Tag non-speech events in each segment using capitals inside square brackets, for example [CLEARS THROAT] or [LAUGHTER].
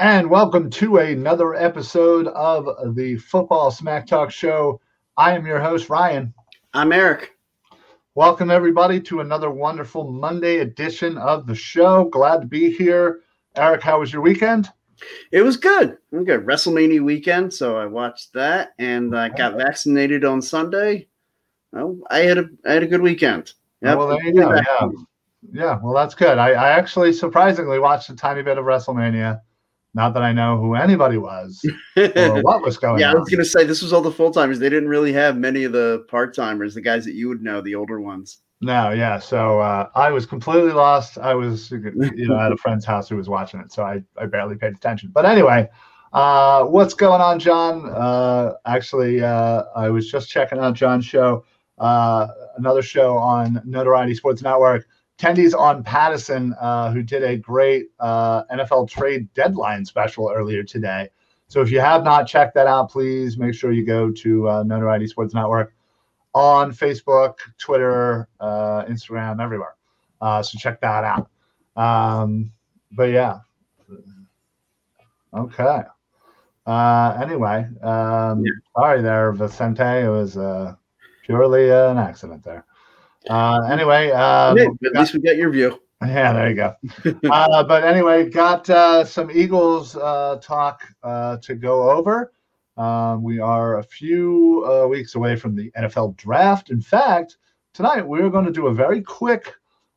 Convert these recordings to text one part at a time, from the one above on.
And welcome to another episode of the Football Smack Talk Show. I am your host, Ryan. I'm Eric. Welcome, everybody, to another wonderful Monday edition of the show. Glad to be here. Eric, how was your weekend? It was good. Was good. WrestleMania weekend, so I watched that and I got vaccinated on Sunday. Well, I had a I had a good weekend. Yep. Well, there you go. Yeah. yeah, well, that's good. I, I actually surprisingly watched a tiny bit of WrestleMania. Not that I know who anybody was or [LAUGHS] what was going yeah, on. I was going to say this was all the full timers. They didn't really have many of the part timers, the guys that you would know, the older ones. No, yeah. So uh, I was completely lost. I was, you know, at a friend's house who was watching it, so I, I barely paid attention. But anyway, uh, what's going on, John? Uh, actually, uh, I was just checking out John's show, uh, another show on Notoriety Sports Network. Tendy's on Pattison, uh, who did a great uh, NFL trade deadline special earlier today. So if you have not checked that out, please make sure you go to uh, Notoriety Sports Network on Facebook, Twitter, uh, Instagram, everywhere. Uh, so check that out. Um, but yeah. Okay. Uh, anyway, um, yeah. sorry there, Vicente. It was uh, purely an accident there. Uh, anyway, um, at least we got your view. Yeah, there you go. [LAUGHS] uh, but anyway, got uh, some Eagles uh, talk uh, to go over. Um, we are a few uh, weeks away from the NFL draft. In fact, tonight we're going to do a very quick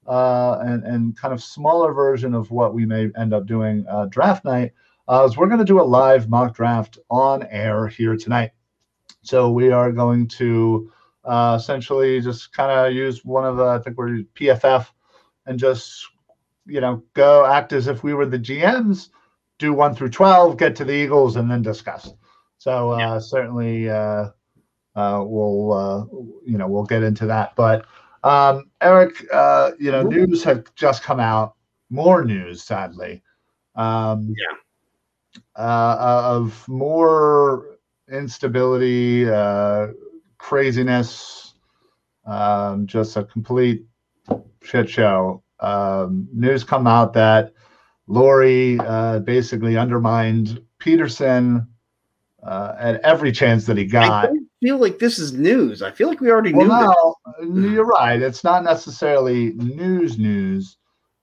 uh, and, and kind of smaller version of what we may end up doing uh draft night. Uh is we're going to do a live mock draft on air here tonight. So we are going to uh, essentially just kind of use one of the, I think we're PFF and just, you know, go act as if we were the GMs, do one through 12, get to the Eagles, and then discuss. So uh, yeah. certainly uh, uh, we'll, uh, you know, we'll get into that. But um, Eric, uh, you know, news had just come out, more news, sadly. Um, yeah. Uh, of more instability, uh, craziness, um, just a complete shit show. Um, news come out that Lurie uh, basically undermined Pederson uh, at every chance that he got. I feel like this is news. I feel like we already well, knew. No, you're right. It's not necessarily news news,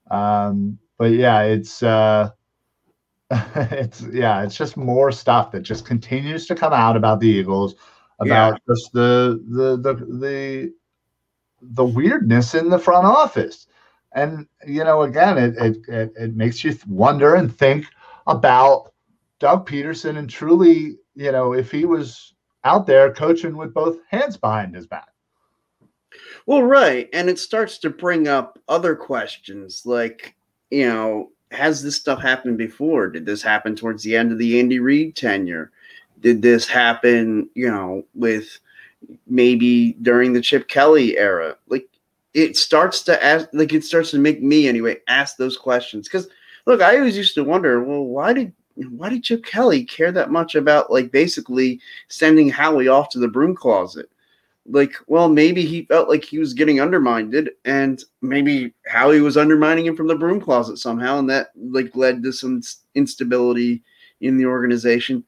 um, but yeah, it's uh, [LAUGHS] it's yeah, it's just more stuff that just continues to come out about the Eagles about yeah. just the, the the the the weirdness in the front office. And you know, again, it it it, it makes you wonder and think about Doug Pederson and truly, you know, if he was out there coaching with both hands behind his back. Well, right. And it starts to bring up other questions like, you know, has this stuff happened before? Did this happen towards the end of the Andy Reid tenure? Did this happen, you know, with maybe during the Chip Kelly era? Like it starts to ask, like it starts to make me anyway ask those questions. Because look, I always used to wonder, well, why did why did Chip Kelly care that much about like basically sending Howie off to the broom closet? Like, well, maybe he felt like he was getting undermined, and maybe Howie was undermining him from the broom closet somehow, and that like led to some instability in the organization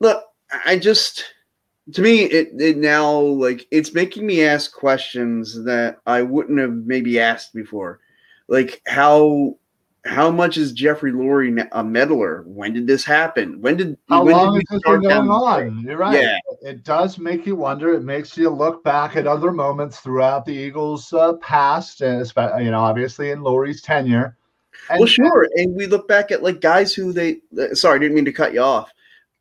look, I just to me it, it now like it's making me ask questions that I wouldn't have maybe asked before. Like how how much is Jeffrey Lurie a meddler? When did this happen? When did how when long did has this been going on? You're right. Yeah. It does make you wonder. It makes you look back at other moments throughout the Eagles' uh, past, and you know, obviously in Lurie's tenure. And, well, sure, and we look back at like guys who they. Uh, sorry, I didn't mean to cut you off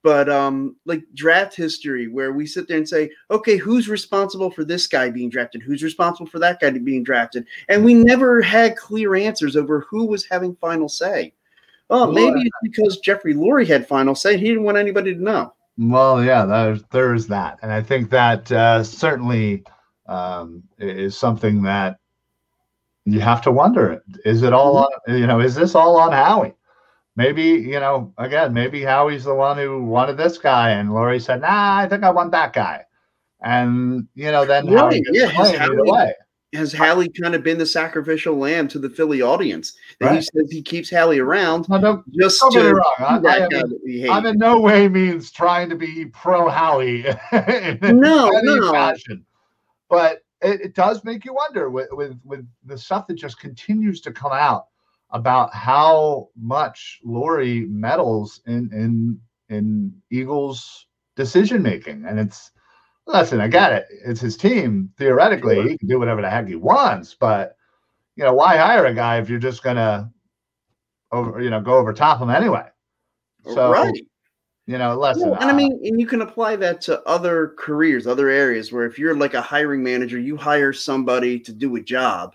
but um like draft history where we sit there and say okay who's responsible for this guy being drafted? Who's responsible for that guy being drafted? And we never had clear answers over who was having final say. Well maybe it's because jeffrey lurie had final say. He didn't want anybody to know. Well yeah there's there's that. And i think that uh, certainly um, is something that you have to wonder is it all mm-hmm. on you know is this all on howie maybe you know again maybe howie's the one who wanted this guy and lurie said nah i think i want that guy and you know then right. yeah, his howie, has Howie kind of been the sacrificial lamb to the Philly audience? Right. he says he keeps Howie around no, just don't to wrong. I, I am, I'm in no way means trying to be pro Howie [LAUGHS] in no, no. fashion. But it, it, does make you wonder with, with with the stuff that just continues to come out about how much Lurie meddles in in in Eagles decision making, and it's listen. I got it; it's his team. Theoretically, sure. he can do whatever the heck he wants, but you know, why hire a guy if you're just gonna over you know go over top him anyway? So right. You know, listen. Well, and I uh, mean, and you can apply that to other careers, other areas where if you're like a hiring manager, you hire somebody to do a job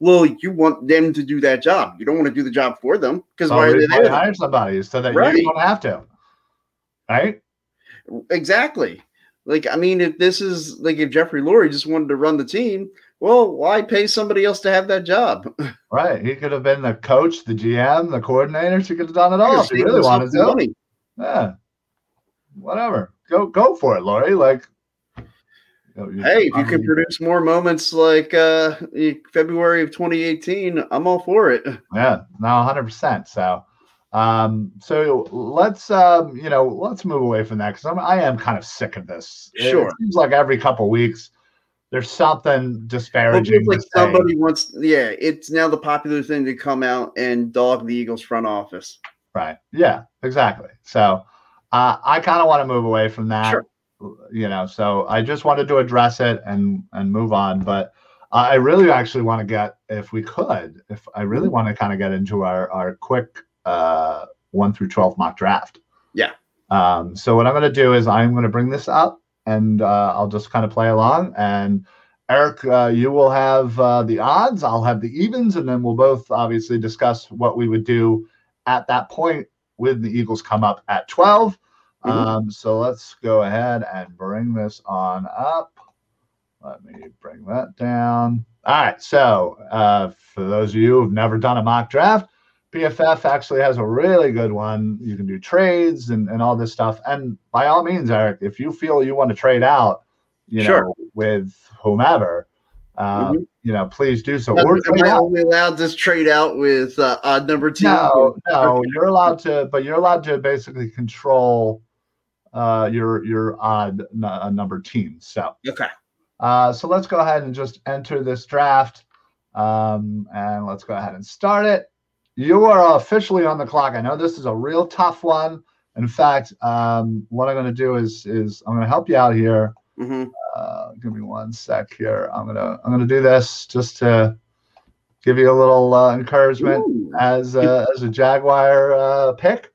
well, you want them to do that job. You don't want to do the job for them because why are they there? Hire somebody so that right. you don't have to. Right? Exactly. Like, I mean, if this is like if Jeffrey Lurie just wanted to run the team, well, why pay somebody else to have that job? [LAUGHS] Right. He could have been the coach, the GM, the coordinator. She could have done it all if he really wanted to. Money. Yeah. Whatever. Go go for it, Lurie. Like hey, if you can produce more moments like uh, February of 2018, I'm all for it. Yeah, no, 100. percent So, um, so let's um, you know, let's move away from that because I'm I am kind of sick of this. Sure, it seems like every couple weeks there's something disparaging. like somebody wants, yeah, it's now the popular thing to come out and dog the Eagles front office. Right. Yeah. Exactly. So, uh, I kind of want to move away from that. Sure you know so i just wanted to address it and and move on but i really actually want to get if we could if i really want to kind of get into our our quick uh 1 through 12 mock draft. Yeah. Um so what i'm going to do is i'm going to bring this up and uh, i'll just kind of play along and eric uh, you will have uh, the odds i'll have the evens and then we'll both obviously discuss what we would do at that point when the eagles come up at 12 Mm-hmm. Um, so let's go ahead and bring this on up. Let me bring that down. All right. So uh, for those of you who've never done a mock draft, PFF actually has a really good one. You can do trades and, and all this stuff. And by all means, Eric, if you feel you want to trade out, you sure. know, with whomever, um, mm-hmm. you know, please do so. I only allowed to trade out with uh, odd number two? No, no, you're allowed to, but you're allowed to basically control uh, your your odd n- uh, number team. So okay. Uh, so let's go ahead and just enter this draft, um, and let's go ahead and start it. You are officially on the clock. I know this is a real tough one. In fact, um, what I'm going to do is is I'm going to help you out here. Mm-hmm. Uh, give me one sec here. I'm gonna I'm gonna do this just to give you a little uh, encouragement Ooh. as a, as a Jaguar uh, pick.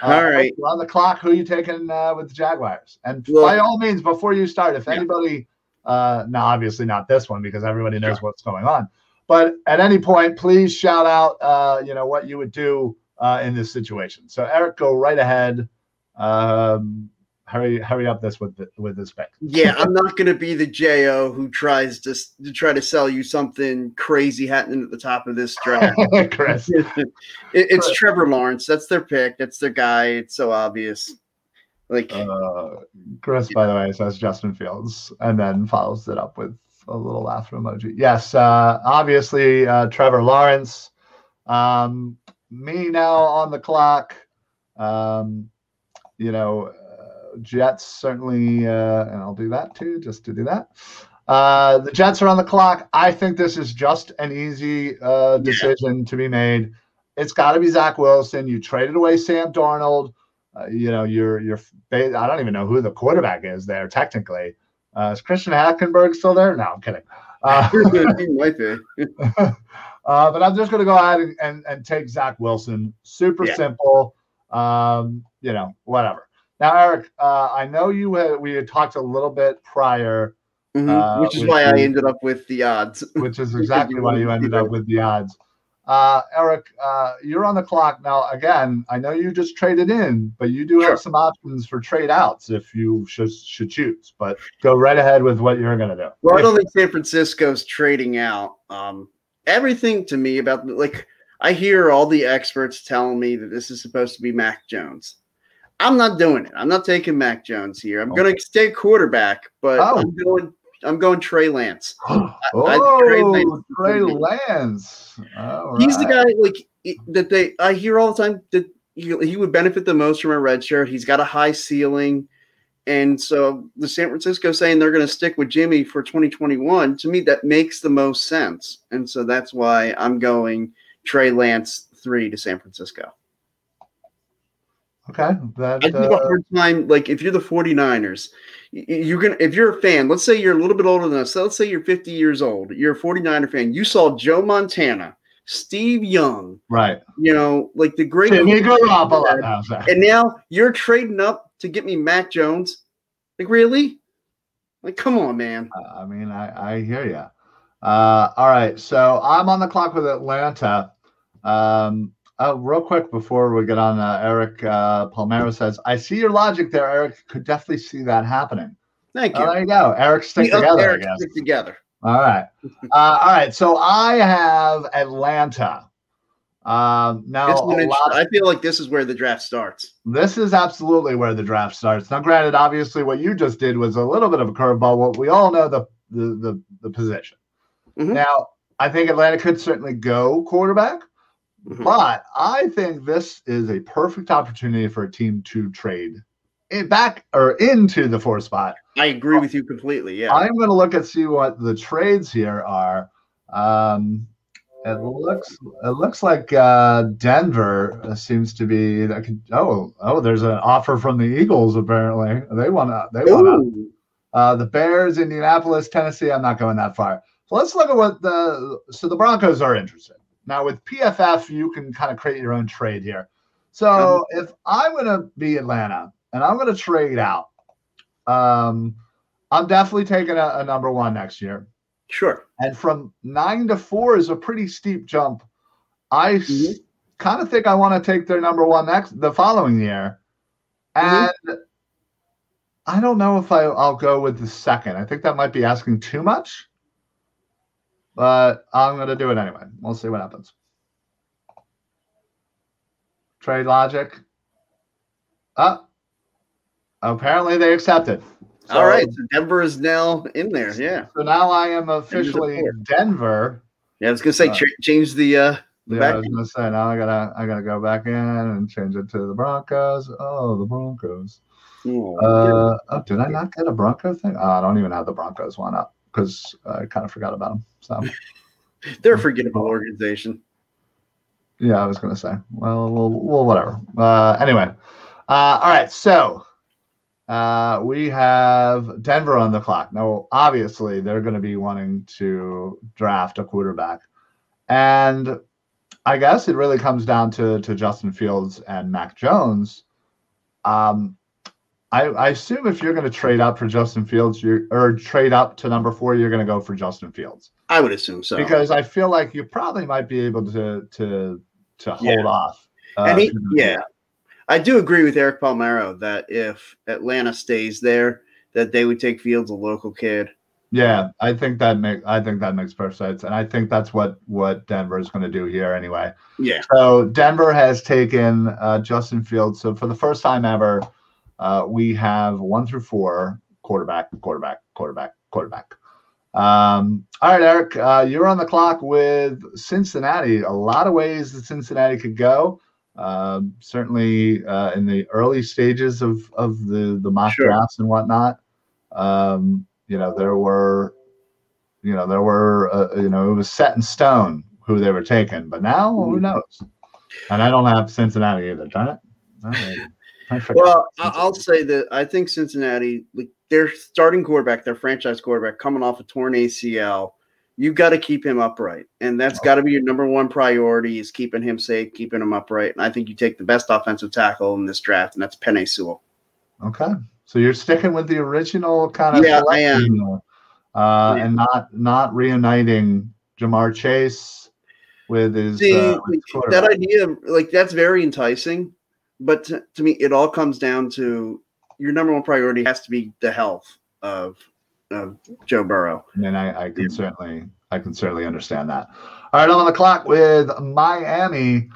Uh, all right. On the clock, who are you taking uh, with the Jaguars? And Look, by all means, before you start, if yeah. anybody, uh, now obviously not this one because everybody knows sure. what's going on, but at any point, please shout out, uh, you know, what you would do uh, in this situation. So Eric, go right ahead. Um, hurry hurry up this with the, with this pick. Yeah, [LAUGHS] I'm not going to be the Jo who tries to, to try to sell you something crazy happening at the top of this draft. [LAUGHS] Chris, [LAUGHS] it, it's Chris. Trevor Lawrence. That's their pick. That's their guy. It's so obvious. Like uh, Chris, by the way, says Justin Fields, and then follows it up with a little laughter emoji. Yes, uh, obviously uh, Trevor Lawrence. Um, me now on the clock. Um, you know, Jets certainly, uh, and I'll do that too, just to do that. Uh, the Jets are on the clock. I think this is just an easy uh, decision yeah. to be made. It's got to be Zach Wilson. You traded away Sam Darnold. Uh, you know, you're you're. I don't even know who the quarterback is there technically. Uh, is Christian Hackenberg still there? No, I'm kidding. [LAUGHS] Uh, [LAUGHS] [LAUGHS] uh, but I'm just going to go ahead and, and, and, take Zach Wilson. Super yeah. simple. Um, you know, whatever. Now, Eric, uh, I know you had, we had talked a little bit prior, mm-hmm. uh, which is why I ended up with the odds. [LAUGHS] which is exactly why you ended up with the odds. Uh, Eric, uh, you're on the clock now. Again, I know you just traded in, but you do sure. have some options for trade outs if you should should choose. But go right ahead with what you're going to do. Well, I don't think San Francisco's trading out. Um, everything to me about like I hear all the experts telling me that this is supposed to be Mac Jones. I'm not doing it. I'm not taking Mac Jones here. I'm okay. going to stay quarterback, but oh. I'm going I'm going Trey Lance. [GASPS] oh, Trey Lance. Trey Lance. He's the guy like that they I hear all the time that he, he would benefit the most from a red shirt. He's got a high ceiling. And so the San Francisco saying they're going to stick with Jimmy for 2021, to me, that makes the most sense. And so that's why I'm going Trey Lance three to San Francisco. Okay. That, I have uh, a hard time. Like, if you're the 49ers, you're going to, if you're a fan, let's say you're a little bit older than us. Let's say you're 50 years old. You're a 49er fan. You saw Joe Montana, Steve Young. Right. You know, like the great. Jimmy Garoppolo. And now you're trading up to get me Mac Jones. Like, really? Like, come on, man. I mean, I, I hear you. Uh, all right. So I'm on the clock with Atlanta. Um, uh, real quick before we get on, uh, Eric uh, Palmero says, "I see your logic there, Eric. Could definitely see that happening." Thank you. Oh, there you go, Eric. Stick together. Eric stick together. All right. [LAUGHS] Uh, all right. So I have Atlanta. Um, now, lot, I feel like this is where the draft starts. This is absolutely where the draft starts. Now, granted, obviously, what you just did was a little bit of a curveball. What we all know the the the, the position. Mm-hmm. Now, I think Atlanta could certainly go quarterback. Mm-hmm. But I think this is a perfect opportunity for a team to trade it back or into the four spot. I agree with you completely. Yeah. I'm going to look and see what the trades here are. Um, it looks it looks like uh, Denver seems to be oh oh there's an offer from the Eagles apparently they want to they want to uh, the Bears Indianapolis Tennessee I'm not going that far so let's look at what the so the Broncos are interested now with PFF, you can kind of create your own trade here. So if I'm going to be Atlanta and I'm going to trade out, um, I'm definitely taking a, a, number one next year. Sure. And from nine to four is a pretty steep jump. I mm-hmm. s- kind of think I want to take their number one next the following year, mm-hmm. and mm-hmm. I don't know if I, I'll go with the second. I think that might be asking too much but I'm going to do it anyway. We'll see what happens. Trade logic. Oh, apparently they accepted. So, All right. So Denver is now in there. Yeah. So now I am officially Denver. Yeah, I was going to say, uh, change the. Uh, the yeah, back I was gonna say now I gotta I gotta go back in and change it to the Broncos. Oh, the Broncos. Oh, uh, oh, did I not get a Bronco thing? Oh, I don't even have the Broncos one up because I kind of forgot about them. So [LAUGHS] they're a forgettable organization. Yeah, I was going to say. Well, well, well whatever. Uh, anyway, uh, all right. So uh, we have Denver on the clock. Now, obviously, they're going to be wanting to draft a quarterback, and I guess it really comes down to to Justin Fields and Mac Jones. Um, I, I assume if you're going to trade up for Justin Fields, you or trade up to number four, you're going to go for Justin Fields. I would assume so because I feel like you probably might be able to to to hold yeah. off. Uh, and he, yeah, I do agree with Eric Palmero that if Atlanta stays there, that they would take Fields, a local kid. Yeah, I think that make I think that makes perfect sense, and I think that's what what Denver is going to do here anyway. Yeah. So Denver has taken uh, Justin Fields. So for the first time ever uh, we have one through four quarterback, quarterback, quarterback, quarterback. Um, all right, Eric, uh, you're on the clock with Cincinnati. A lot of ways that Cincinnati could go. Uh, certainly uh, in the early stages of of the the mock sure. drafts and whatnot. Um, you know, there were, you know, there were, uh, you know, it was set in stone who they were taking. But now, who mm-hmm. knows? And I don't have Cincinnati either. Darn it well, I'll say that I think Cincinnati, like their starting quarterback, their franchise quarterback, coming off a torn ACL, you've got to keep him upright, and that's got to be your number one priority is keeping him safe, keeping him upright. And I think you take the best offensive tackle in this draft, and that's Penei Sewell. Okay, so you're sticking with the original kind of yeah, I am, uh, yeah. and not not reuniting Ja'Marr Chase with his, See, uh, with that idea. Like that's very enticing but to, to, me, it all comes down to your number one priority has to be the health of, of Joe Burrow. And I, I can yeah. certainly, I can certainly understand that. All right, I'm on the clock with Miami.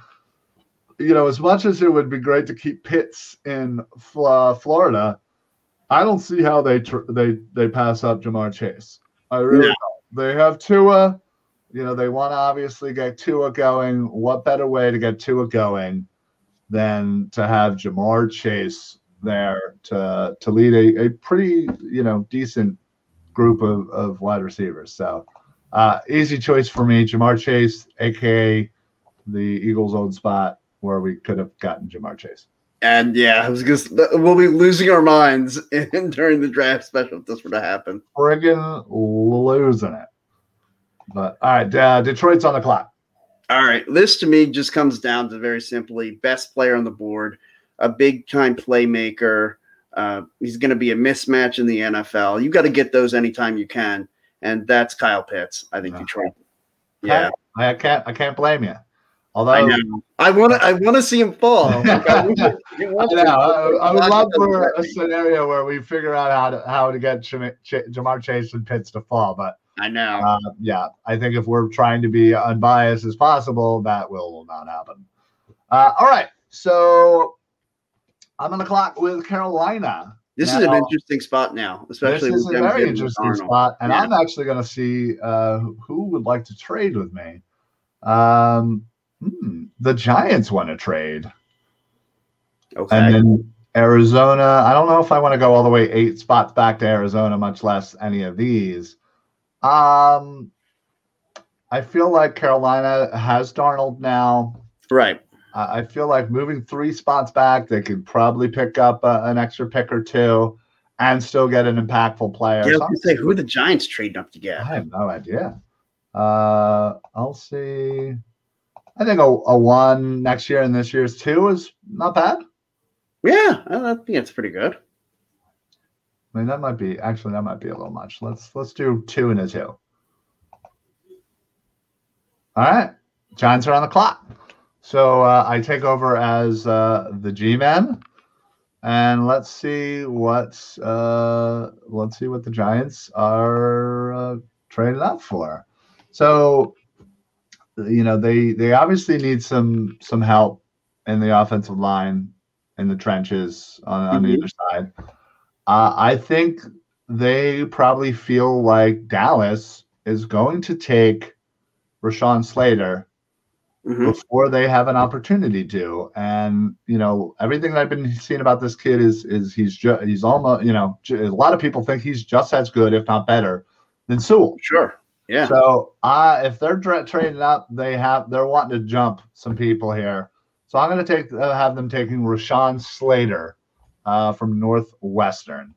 You know, as much as it would be great to keep Pitts in uh, Florida, I don't see how they tr- they they pass up Ja'Marr Chase. I really don't. They have Tua. You know, they want to obviously get Tua going. What better way to get Tua going than to have Ja'Marr Chase there to to lead a, a pretty you know decent group of, of wide receivers. So uh, easy choice for me, Ja'Marr Chase, aka the Eagles' old spot where we could have gotten Jamar Chase. And yeah, I was just we'll be losing our minds [LAUGHS] in, during the draft special if this were to happen. Friggin' losing it. But all right, uh, Detroit's on the clock. All right, this to me just comes down to very simply best player on the board, a big time playmaker. Uh, he's going to be a mismatch in the NFL. You got to get those anytime you can, and that's Kyle Pitts. I think Yeah. Detroit. Yeah, I can't I can't blame you. Although I. I want to. I want to see him fall. [LAUGHS] Like, I wish it- it I, know, I, I would love for a scenario where we figure out how to how to get Ja'Marr Chase and Pitts to fall. But I know. uh, yeah, I think if we're trying to be unbiased as possible, that will not happen. Uh, all right, so I'm on the clock with Carolina. this is an interesting spot now, especially This is a very interesting Darnold. spot, and Yeah. I'm actually going to see uh, who- who would like to trade with me. Um, hmm, the Giants want to trade, Okay. and then Arizona. I don't know if I want to go all the way eight spots back to Arizona, much less any of these. Um, I feel like Carolina has Darnold now. right. I I feel like moving three spots back, they could probably pick up uh, an extra pick or two and still get an impactful player. Yeah, I was say who are the Giants trading up to get? I have no idea. Uh, I'll see. I think a, a one next year and this year's two is not bad. Yeah, I think it's pretty good. I mean, that might be actually that might be a little much. Let's let's do two and a two. All right, Giants are on the clock. So uh, I take over as uh, the G-man, and let's see what's uh, let's see what the Giants are uh, trading up for. So you know they they obviously need some some help in the offensive line in the trenches on, on Mhm. either side. Uh, I think they probably feel like Dallas is going to take Rashawn Slater Mhm. before they have an opportunity to. And you know, everything that I've been seeing about this kid is is he's just he's almost you know a lot of people think he's just as good, if not better, than Sewell. Sure. Yeah. So uh, if they're dra- trading up, they have they're wanting to jump some people here. So I'm going to take uh, have them taking Rashawn Slater uh, from Northwestern.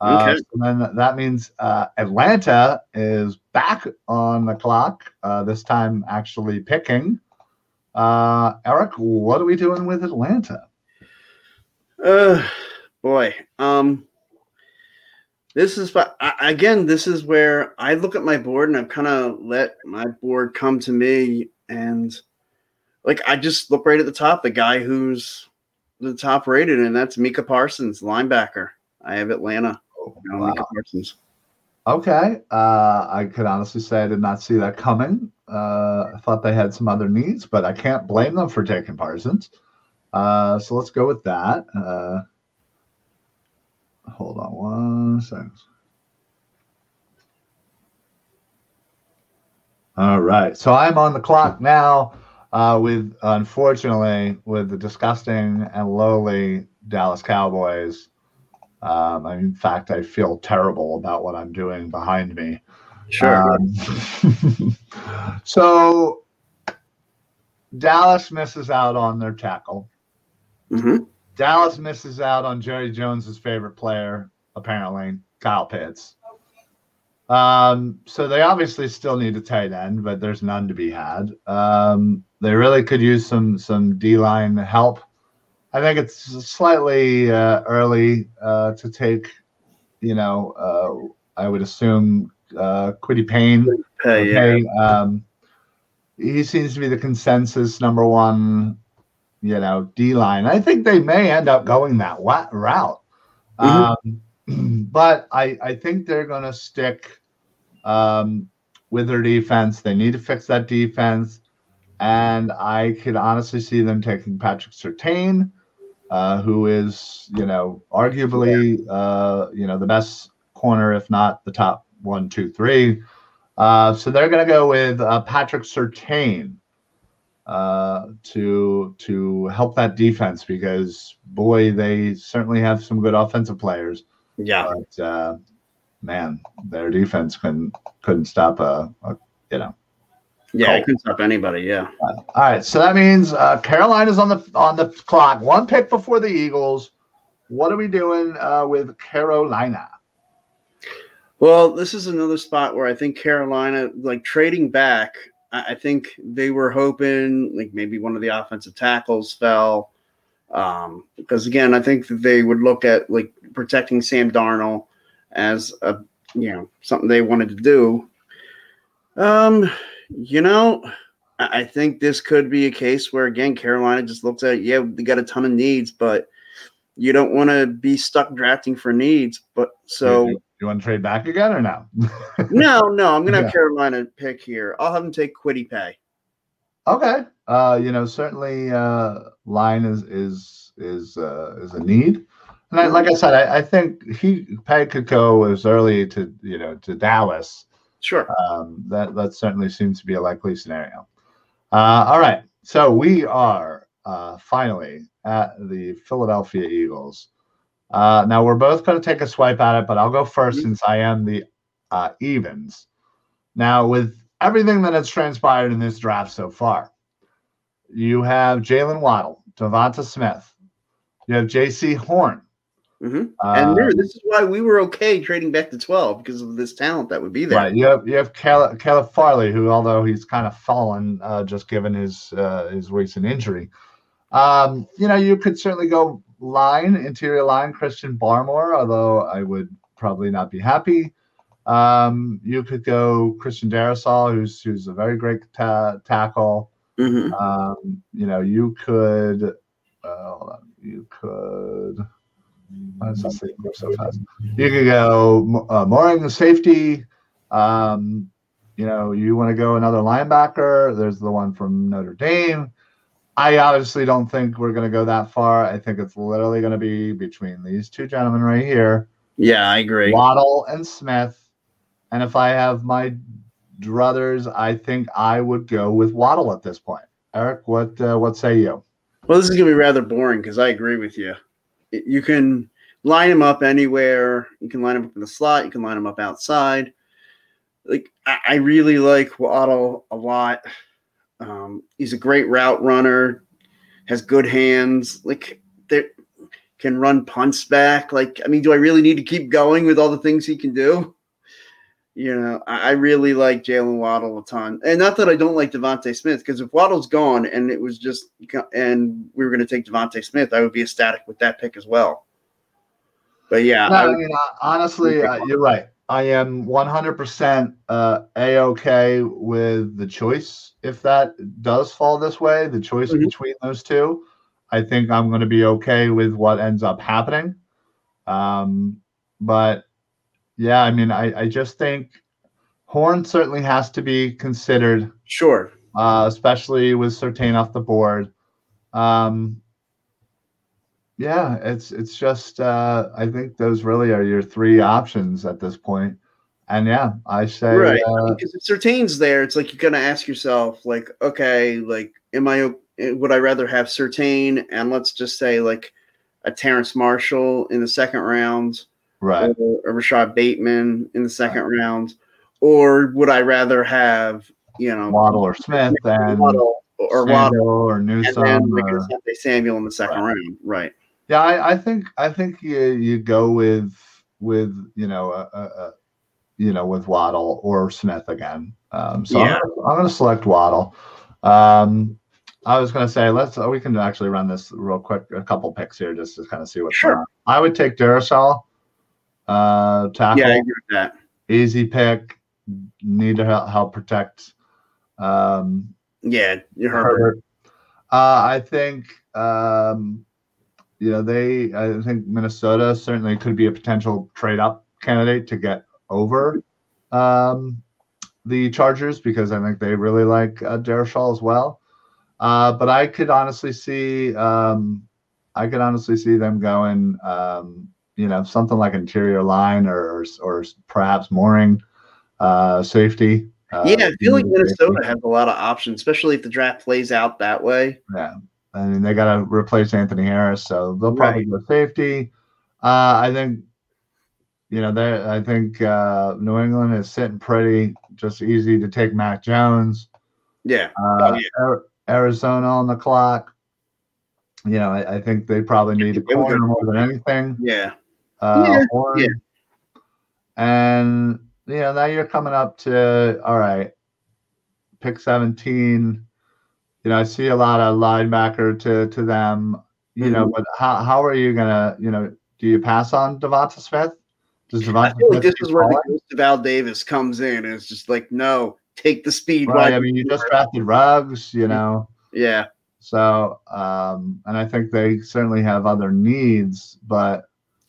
Uh, Okay. so then that means uh, Atlanta is back on the clock. Uh, this time, actually picking. Uh, Eric, what are we doing with Atlanta? Uh, boy. Um, this is again. This is where I look at my board and I've kind of let my board come to me, and like I just look right at the top, the guy who's the top rated, and that's Micah Parsons, linebacker. I have Atlanta. No, Wow. Micah Parsons. Okay. Uh, I could honestly say I did not see that coming. Uh, I thought they had some other needs, but I can't blame them for taking Parsons. Uh, so let's go with that. Uh, hold on one second. All right. So I'm on the clock now uh, with, unfortunately, with the disgusting and lowly Dallas Cowboys. Um, I, in fact, I feel terrible about what I'm doing behind me. Sure. Um, [LAUGHS] so Dallas misses out on their tackle. hmm Dallas misses out on Jerry Jones's favorite player, apparently, Kyle Pitts. Um, so they obviously still need a tight end, but there's none to be had. Um, they really could use some some D line help. I think it's slightly uh, early uh, to take. You know, uh, I would assume uh, Kwity Paye. Hey, yeah. Um, he seems to be the consensus number one, you know, D line. I think they may end up going that wa- route, um, [CLEARS THROAT] but I I think they're going to stick um, with their defense. They need to fix that defense, and I could honestly see them taking Patrick Surtain uh, who is you know arguably uh, you know the best corner, if not the top one, two, three. Uh, so they're going to go with uh, Patrick Surtain uh, to to help that defense because boy, they certainly have some good offensive players. Yeah, but uh, man, their defense couldn't couldn't stop a, a you know. Yeah, it couldn't stop anybody. Yeah. Uh, all right, so that means uh, Carolina's on the on the clock. One pick before the Eagles. What are we doing uh, with Carolina? Well, this is another spot where I think Carolina, like trading back, I think they were hoping like maybe one of the offensive tackles fell. Um, because again, I think that they would look at like protecting Sam Darnold as a you know something they wanted to do. Um, you know, I think this could be a case where again Carolina just looks at yeah they got a ton of needs, but you don't want to be stuck drafting for needs. But so you want to trade back again or no? [LAUGHS] no, no. I'm gonna have yeah. Carolina pick here. I'll have them take Kwity Paye. Okay. Uh, you know, certainly uh line is is is uh is a need. And I, like I said, I, I think he Paye could go as early to you know to Dallas. Sure. Um, that that certainly seems to be a likely scenario. Uh, all right. So we are uh, finally at the Philadelphia Eagles. Uh, now we're both going to take a swipe at it, but I'll go 1st mm-hmm. since I am the uh, evens. Now, with everything that has transpired in this draft so far, you have Jalen Waddle, Devonta Smith, you have Jaycee Horn. Mm-hmm. Uh, and remember, this is why we were okay trading back to 12 because of this talent that would be there. Right. You have you have Caleb, Caleb Farley, who although he's kind of fallen uh, just given his uh, his recent injury, um, you know, you could certainly go line, interior line, Christian Barmore, although I would probably not be happy. Um, you could go Christian Darrisaw, who's who's a very great ta- tackle. Mm-hmm. Um, you know, you could, uh, hold on, you could. This thing so fast? You could go uh, Moehrig safety. Um, you know, you want to go another linebacker. There's the one from Notre Dame. I obviously don't think we're going to go that far. I think it's literally going to be between these two gentlemen right here. Yeah, I agree. Waddle and Smith. And if I have my druthers, I think I would go with Waddle at this point. Eric, what uh, what say you? Well, this is going to be rather boring because I agree with you. You can line him up anywhere. You can line him up in the slot. You can line him up outside. Like I really like Waddle a lot. Um, he's a great route runner, has good hands. Like they can run punts back. Like I mean, do I really need to keep going with all the things he can do? You know, I, I really like Jalen Waddle a ton, and not that I don't like DeVonta Smith, because if Waddle's gone and it was just and we were going to take DeVonta Smith, I would be ecstatic with that pick as well. But yeah, no, I, I mean, honestly, uh, you're right. I am 100% uh, a okay with the choice if that does fall this way. The choice mm-hmm. between those two, I think I'm going to be okay with what ends up happening. Um, but yeah, I mean, I, I just think Horn certainly has to be considered. Sure. Uh, especially with Surtain off the board. Um, yeah, it's it's just uh, I think those really are your three options at this point. And yeah, I say right uh, because if Surtain's there, it's like you're gonna ask yourself, like, okay, like, am I would I rather have Surtain and let's just say like a Terrace Marshall in the second round, right, or a Rashod Bateman in the second right. round, or would I rather have you know Waddle or Smith and Waddle or Waddle or Newsome and then or, Samuel in the second right. round, right? Yeah, I, I, think I think you you go with with you know a, a, a you know with Waddle or Smith again. Um, so yeah. I'm, I'm going to select Waddle. Um, I was going to say let's we can actually run this real quick. A couple picks here just to kind of see what's sure. On. I would take Darrisaw. Uh, tackle. Yeah, I agree with that. Easy pick. Need to help, help protect. Um, yeah, Herbert. Herbert. Uh, I think um, you know, they I think Minnesota certainly could be a potential trade up candidate to get over um, the Chargers because I think they really like uh, Darrisaw as well. Uh, but I could honestly see, um, I could honestly see them going, um, you know, something like interior line or or, or perhaps Moehrig uh, safety. Uh, yeah, I feel like safety. Minnesota has a lot of options, especially if the draft plays out that way. Yeah, I mean they got to replace Anthony Harris, so they'll probably go safety. Uh, I think, you know, they I think uh, New England is sitting pretty, just easy to take Mac Jones. Yeah. Uh, Oh, yeah. Ar- Arizona on the clock. You know, I, I think they probably need a corner more than anything. Yeah. Uh, Yeah, yeah. And you know, now you're coming up to all right, pick 17. You know, I see a lot of linebacker to to them. You know, Mhm. but how how are you gonna? You know, do you pass on Devonta Smith? Does I Devonta feel like this is where the ghost of Al Davis comes in, and it's just like, no, take the speed. Right. I mean, you just drafted Ruggs. You know. Yeah. So, um, and I think they certainly have other needs, but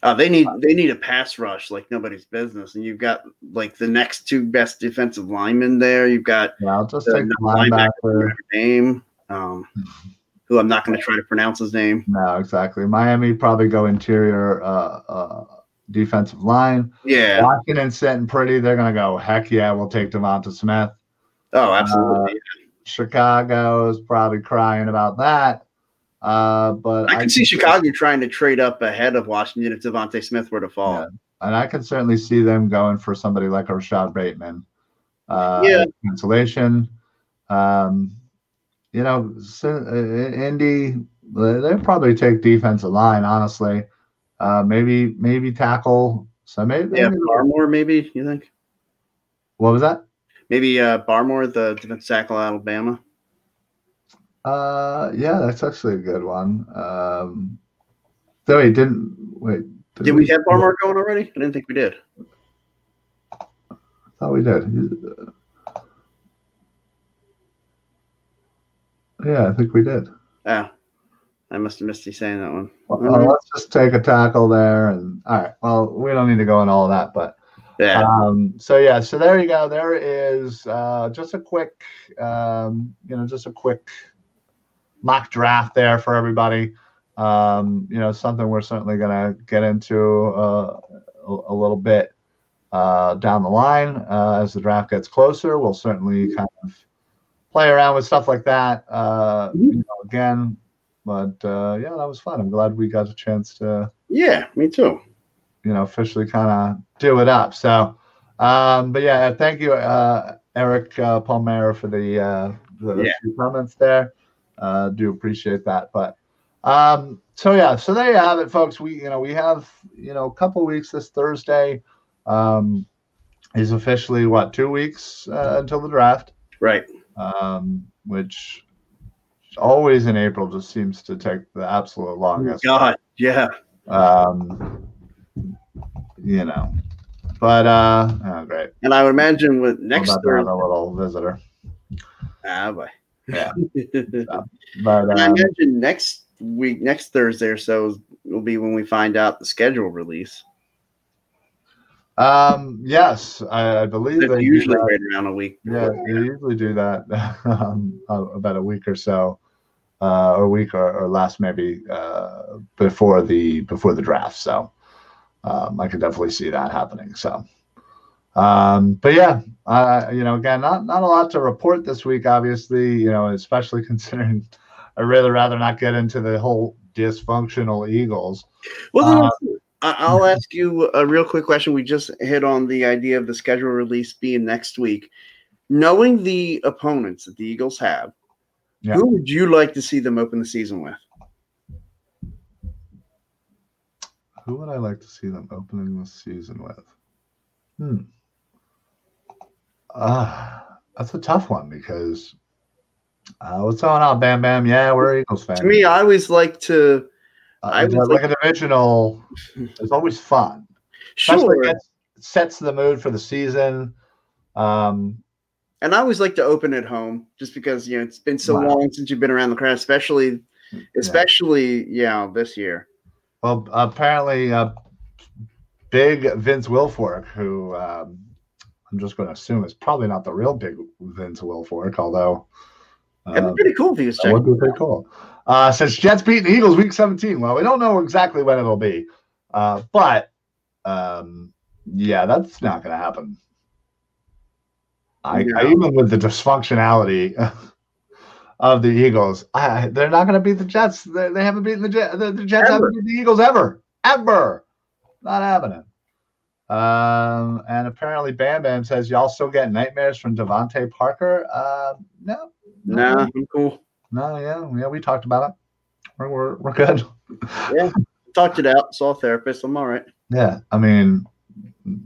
Uh, they need they need a pass rush like nobody's business, and you've got like the next two best defensive linemen there. You've got yeah, I'll just the take linebacker linebacker. name, um, who I'm not going to try to pronounce his name. No, exactly. Miami probably go interior uh, uh, defensive line. Yeah. Washington sitting pretty. They're gonna go. Heck yeah, we'll take DeVonta Smith. Oh, absolutely. Chicago is probably crying about that. Uh, but I can see Chicago trying to trade up ahead of Washington if DeVonta Smith were to fall. Yeah. and I can certainly see them going for somebody like Rashod Bateman. Uh, Yeah. cancellation. Um, you know, uh, Indy, they they'll probably take defensive line. Honestly, uh, maybe maybe tackle. So maybe, Yeah, maybe Barmore, maybe you think? what was that? Maybe uh, Barmore, the defense tackle, Alabama. Uh, yeah, that's actually a good one. Um, though he didn't wait. Did we have Barmore going already? I didn't think we did. I thought we did. Yeah, I think we did. Yeah. I must have missed you saying that one. Well, Mhm. let's just take a tackle there, and all right. Well, we don't need to go into all that, but Yeah. um, so yeah, so there you go. There is uh, just a quick, um, you know, just a quick mock draft there for everybody. Um, you know, something we're certainly going to get into uh, a, a little bit uh, down the line uh, as the draft gets closer. We'll certainly kind of play around with stuff like that. Uh, you know, again, but uh, yeah, that was fun. I'm glad we got a chance to yeah, me too. you know, officially kind of do it up. So, um, but yeah, thank you, uh, Eric uh, Palmera, for the, uh, the Yeah. few comments there. Uh, do appreciate that. But um, so yeah, so there you have it, folks. We you know we have you know a couple weeks this Thursday. Um, is officially what two weeks uh, until the draft, Right. um, which always in April just seems to take the absolute longest God, yeah. um you know but uh oh great And I would imagine with next about to have Thursday. a little visitor Ah, boy. Yeah. [LAUGHS] but I um, imagine next week, next Thursday or so, will be when we find out the schedule release. um yes i, I believe It's they usually right around a week. yeah they usually do that [LAUGHS] um, about a week or so uh or a week or, or less maybe uh before the before the draft so um i could definitely see that happening so um but yeah uh you know again not not a lot to report this week obviously you know especially [LAUGHS] considering i really rather not get into the whole dysfunctional eagles Well, then Uh, I'll ask you a real quick question. We just hit on the idea of the schedule release being next week. Knowing the opponents that the Eagles have, Yeah. who would you like to see them open the season with? who would i like to see them opening the season with hmm uh that's a tough one because uh, what's going on bam bam yeah we're eagles fans To me, I always like to. Uh, I like like- a divisional is always fun. Sure. gets, sets the mood for the season. Um, And I always like to open at home just because, you know, it's been so Wow. long since you've been around the crowd, especially, especially, yeah, this year. well, apparently, uh, big Vince Wilfork, who um, I'm just going to assume it's probably not the real big Vince Wilfork, although That'd uh, be pretty cool if he was that checking. would be pretty cool. Uh, says Jets beating the Eagles week 17. Well, we don't know exactly when it'll be, uh, but um, yeah, that's not going to happen. I, No. I even with the dysfunctionality [LAUGHS] of the Eagles, I, they're not going to beat the Jets. They, they haven't beaten the Jets. The, the Jets Ever. haven't beaten the Eagles ever, ever. Not happening. Um, and apparently, Bam Bam says y'all still get nightmares from DeVante Parker. Uh, no, no, Nah, I'm cool. no, yeah, yeah, we talked about it. We're we're, we're good. Yeah, talked it out. Saw a therapist. I'm all right. Yeah, I mean,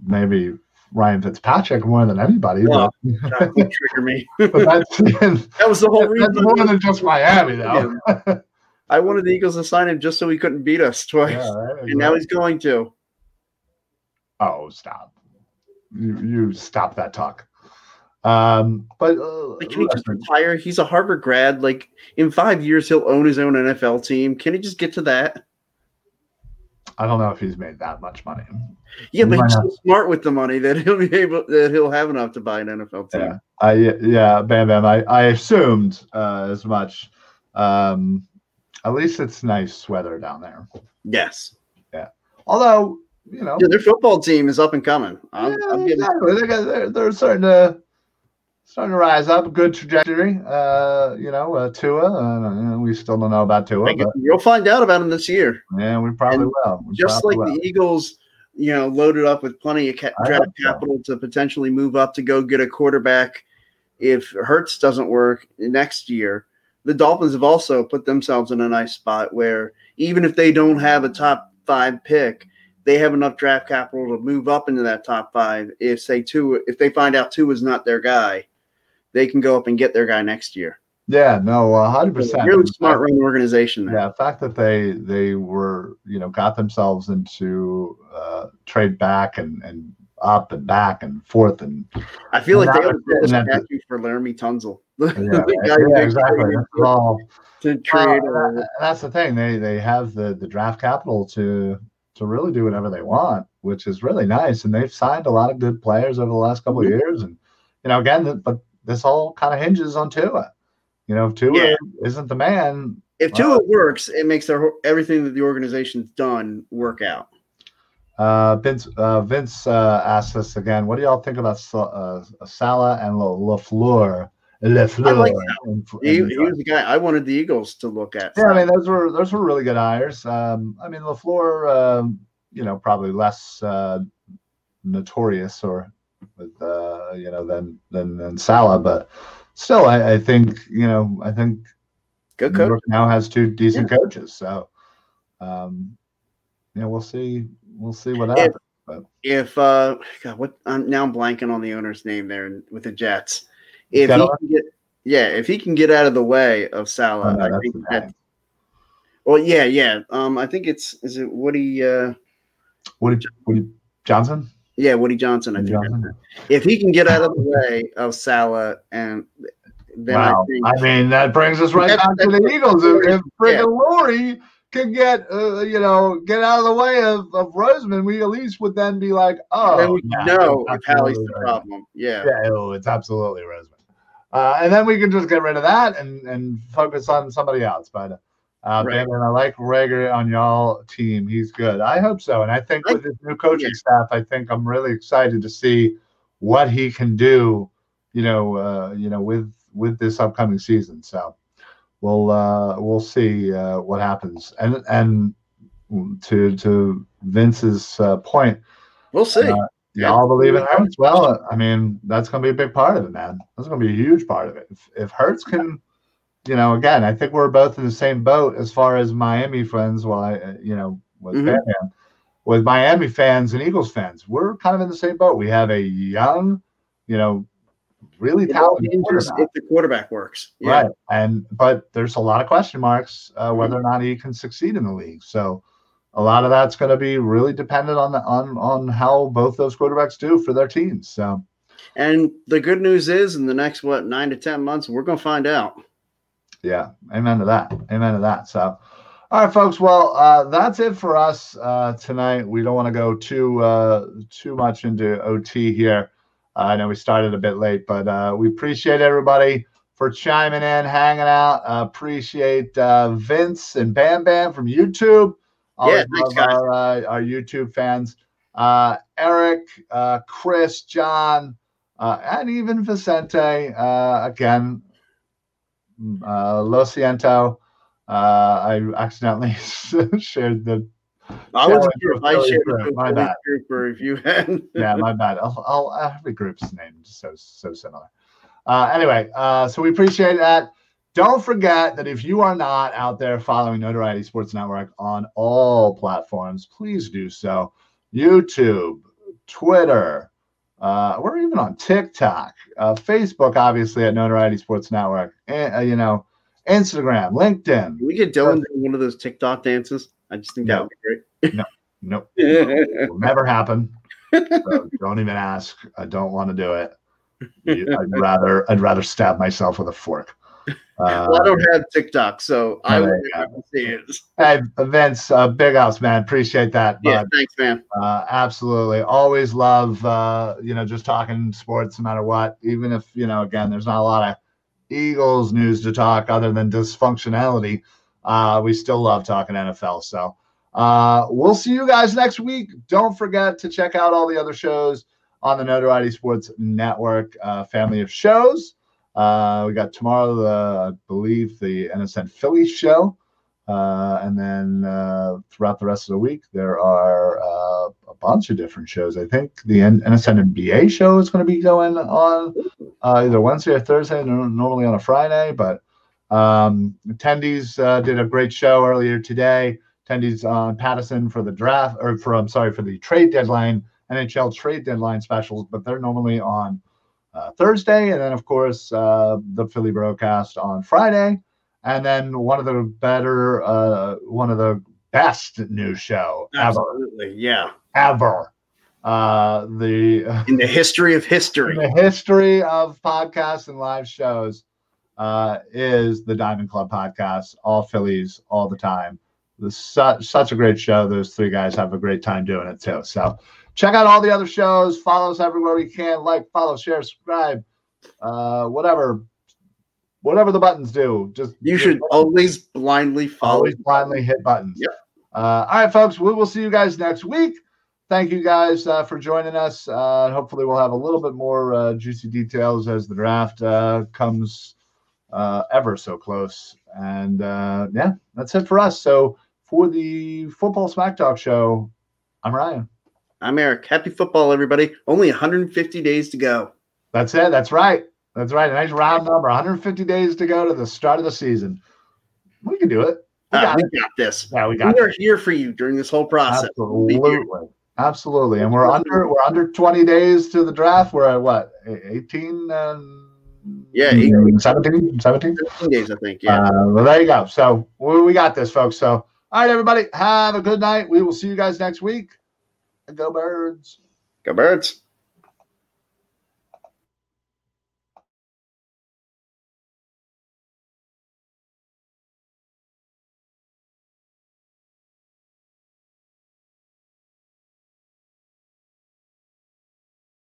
maybe Ryan Fitzpatrick more than anybody. Well, but, [LAUGHS] trigger me. that's, that's That was the whole reason. more than just Miami, though. I wanted the Eagles to sign him just so he couldn't beat us twice, Yeah, right, and now he's going to. Oh, stop! You you stop that talk. Um, but uh, Like, can he just retire? He's a Harvard grad. Like in five years, he'll own his own NFL team. Can he just get to that? I don't know if he's made that much money. Yeah, but he's so smart with the money that he'll be able that he'll have enough to buy an NFL team. Yeah, I yeah, Bam Bam. I I assumed uh, as much. Um, at least it's nice weather down there. Yes. Yeah. Although you know, Yeah, their football team is up and coming. I'm, Yeah, I'm getting, exactly. They got, they're, they're starting to starting to rise up. Good trajectory. Uh, you know, uh, Tua. Uh, we still don't know about Tua. But, you'll find out about him this year. yeah, we probably And will. We Just probably like will. the Eagles, you know, loaded up with plenty of ca- draft hope so. capital to potentially move up to go get a quarterback if Hurts doesn't work next year. The Dolphins have also put themselves in a nice spot where even if they don't have a top five pick, they have enough draft capital to move up into that top five. If say two, if they find out two is not their guy, they can go up and get their guy next year. yeah, no, a hundred percent. Really smart run organization there. Yeah, the fact that they they were you know got themselves into uh, trade back and and up and back and forth and I feel like they would build a sitting at the- statue for Laremy Tunsil. [LAUGHS] yeah, yeah, exactly. All. to trade. Uh, that's the thing. They they have the the draft capital to to really do whatever they want, which is really nice. And they've signed a lot of good players over the last couple of years. And you know, again, th- but this all kind of hinges on Tua. You know, if Tua Yeah. isn't the man, if Tua works, it makes their everything that the organization's done work out. uh, Vince uh, Vince uh, asked us again. What do y'all think about uh, Salah and La- LaFleur? LaFleur. like He, he was the guy I wanted the Eagles to look at. Yeah, I mean those were those were really good hires. Um, I mean LaFleur, um, you know, probably less uh, notorious or with uh, you know than than than Salah, but still, I, I think you know I think Good New coach. York now has two decent coaches, so um, you know we'll see we'll see what If- happens. If uh, God, what? I'm, now I'm blanking on the owner's name there with the Jets. If he can get, yeah, if he can get out of the way of Salah, Oh, no, I think that. Well, yeah, yeah. Um, I think it's is it Woody? Uh, Woody, Woody Johnson. yeah, Woody Johnson. I Woody think. Johnson? If he can get out of the way of Salah, and then wow, I think I mean that brings us right back to the Eagles. If, if [LAUGHS] Yeah. friggin' could get, uh, you know, get out of the way of, of Roseman, we at least would then be like, oh, then we yeah, know Howie's the problem. Yeah. Yeah, oh, it's absolutely Roseman. Uh, and then we can just get rid of that and, and focus on somebody else. But uh, Right. I like Reagor on y'all team. He's good. I hope so. And I think with his new coaching yeah. staff, I think I'm really excited to see what he can do. You know, uh, you know, with with this upcoming season. So we'll uh, we'll see uh, what happens. And and to to Vince's uh, point, We'll see. Uh. Y'all believe in Hurts? Well, I mean, that's going to be a big part of it, man. That's going to be a huge part of it. If, if Hurts can, you know, again, I think we're both in the same boat as far as Miami friends. Well, I, uh, you know, with. Batman, with Miami fans and Eagles fans, we're kind of in the same boat. We have a young, you know, really talented quarterback. if the quarterback works. Yeah. Right. And but there's a lot of question marks uh, whether or not he can succeed in the league. So a lot of that's going to be really dependent on the on on how both those quarterbacks do for their teams. So And the good news is, in the next what nine to ten months, we're gonna find out. yeah, amen to that. Amen to that. So all right, folks. Well, uh, that's it for us uh, tonight. We don't want to go too uh, too much into OT here. Uh, I know we started a bit late, but uh, we appreciate everybody for chiming in, hanging out. Uh, appreciate uh, Vince and Bam Bam from YouTube. Always Yeah, thanks, love our, uh, our YouTube fans. Uh, Eric, uh, Chris, John, uh, and even Vicente. Uh, again, uh, Lo Siento. Uh, I accidentally [LAUGHS] shared the. I was sure if I shared group, my bad. group or if you had. Yeah, my bad. I'll, I'll every group's name is so so similar. Uh, anyway, uh, so we appreciate that. Don't forget that if you are not out there following Notoriety Sports Network on all platforms, please do so. YouTube, Twitter, uh, we're even on TikTok, uh, Facebook, obviously at Notoriety Sports Network, and, uh, you know, Instagram, LinkedIn. Can we get Dylan doing one of those TikTok dances? I just think that would be great. No, no, great. [LAUGHS] will never happen. So don't even ask. I don't want to do it. I'd rather I'd rather stab myself with a fork. Uh, well, I don't have TikTok, so I would see it. hey, Vince, uh, big house man, appreciate that. Yeah, bud. thanks, man. Uh, absolutely, always love uh, you know just talking sports no matter what. Even if you know again, there's not a lot of Eagles news to talk other than dysfunctionality. Uh, we still love talking NFL. So uh, we'll see you guys next week. Don't forget to check out all the other shows on the Notoriety Sports Network uh, family of shows. Uh, we got tomorrow, the, I believe, the NSN Philly show. Uh, and then uh, throughout the rest of the week, there are uh, a bunch of different shows. I think the NSN NBA show is going to be going on uh, either Wednesday or Thursday, normally on a Friday. But um, attendees uh, did a great show earlier today. Attendees on Patterson for the draft, or for I'm sorry for the trade deadline, NHL trade deadline specials, but they're normally on uh, Thursday, and then of course uh, the Philly broadcast on Friday, and then one of the better, uh, one of the best new show ever, Absolutely, yeah. ever. Uh, the In the history of [LAUGHS] in history. the history of podcasts and live shows uh, is the Diamond Club podcast. All Phillies, all the time. This such such a great show. Those three guys have a great time doing it too. So check out all the other shows. Follow us everywhere we can. Like, follow, share, subscribe, uh, whatever, whatever the buttons do. Just You should always blindly follow. always blindly hit buttons. Yep. Uh, all right, folks. We will see you guys next week. Thank you guys uh, for joining us. Uh, hopefully, we'll have a little bit more uh, juicy details as the draft uh, comes uh, ever so close. And uh, yeah, that's it for us. So for the Football Smack Talk show, I'm Ryan. I'm Eric. Happy football, everybody. Only 150 days to go. That's it. That's right. That's right. A nice round number. 150 days to go to the start of the season. We can do it. We Uh, got we got this. Yeah, we got We are here for you during this whole process. We'll. Absolutely. Absolutely. And we're under we're under 20 days to the draft. We're at what? 18 and Yeah, 18. 17, 17. 15 days, I think. Yeah. Uh, well, there you go. So we, we got this, folks. So all right, everybody, have a good night. We will see you guys next week. Go birds. Go birds.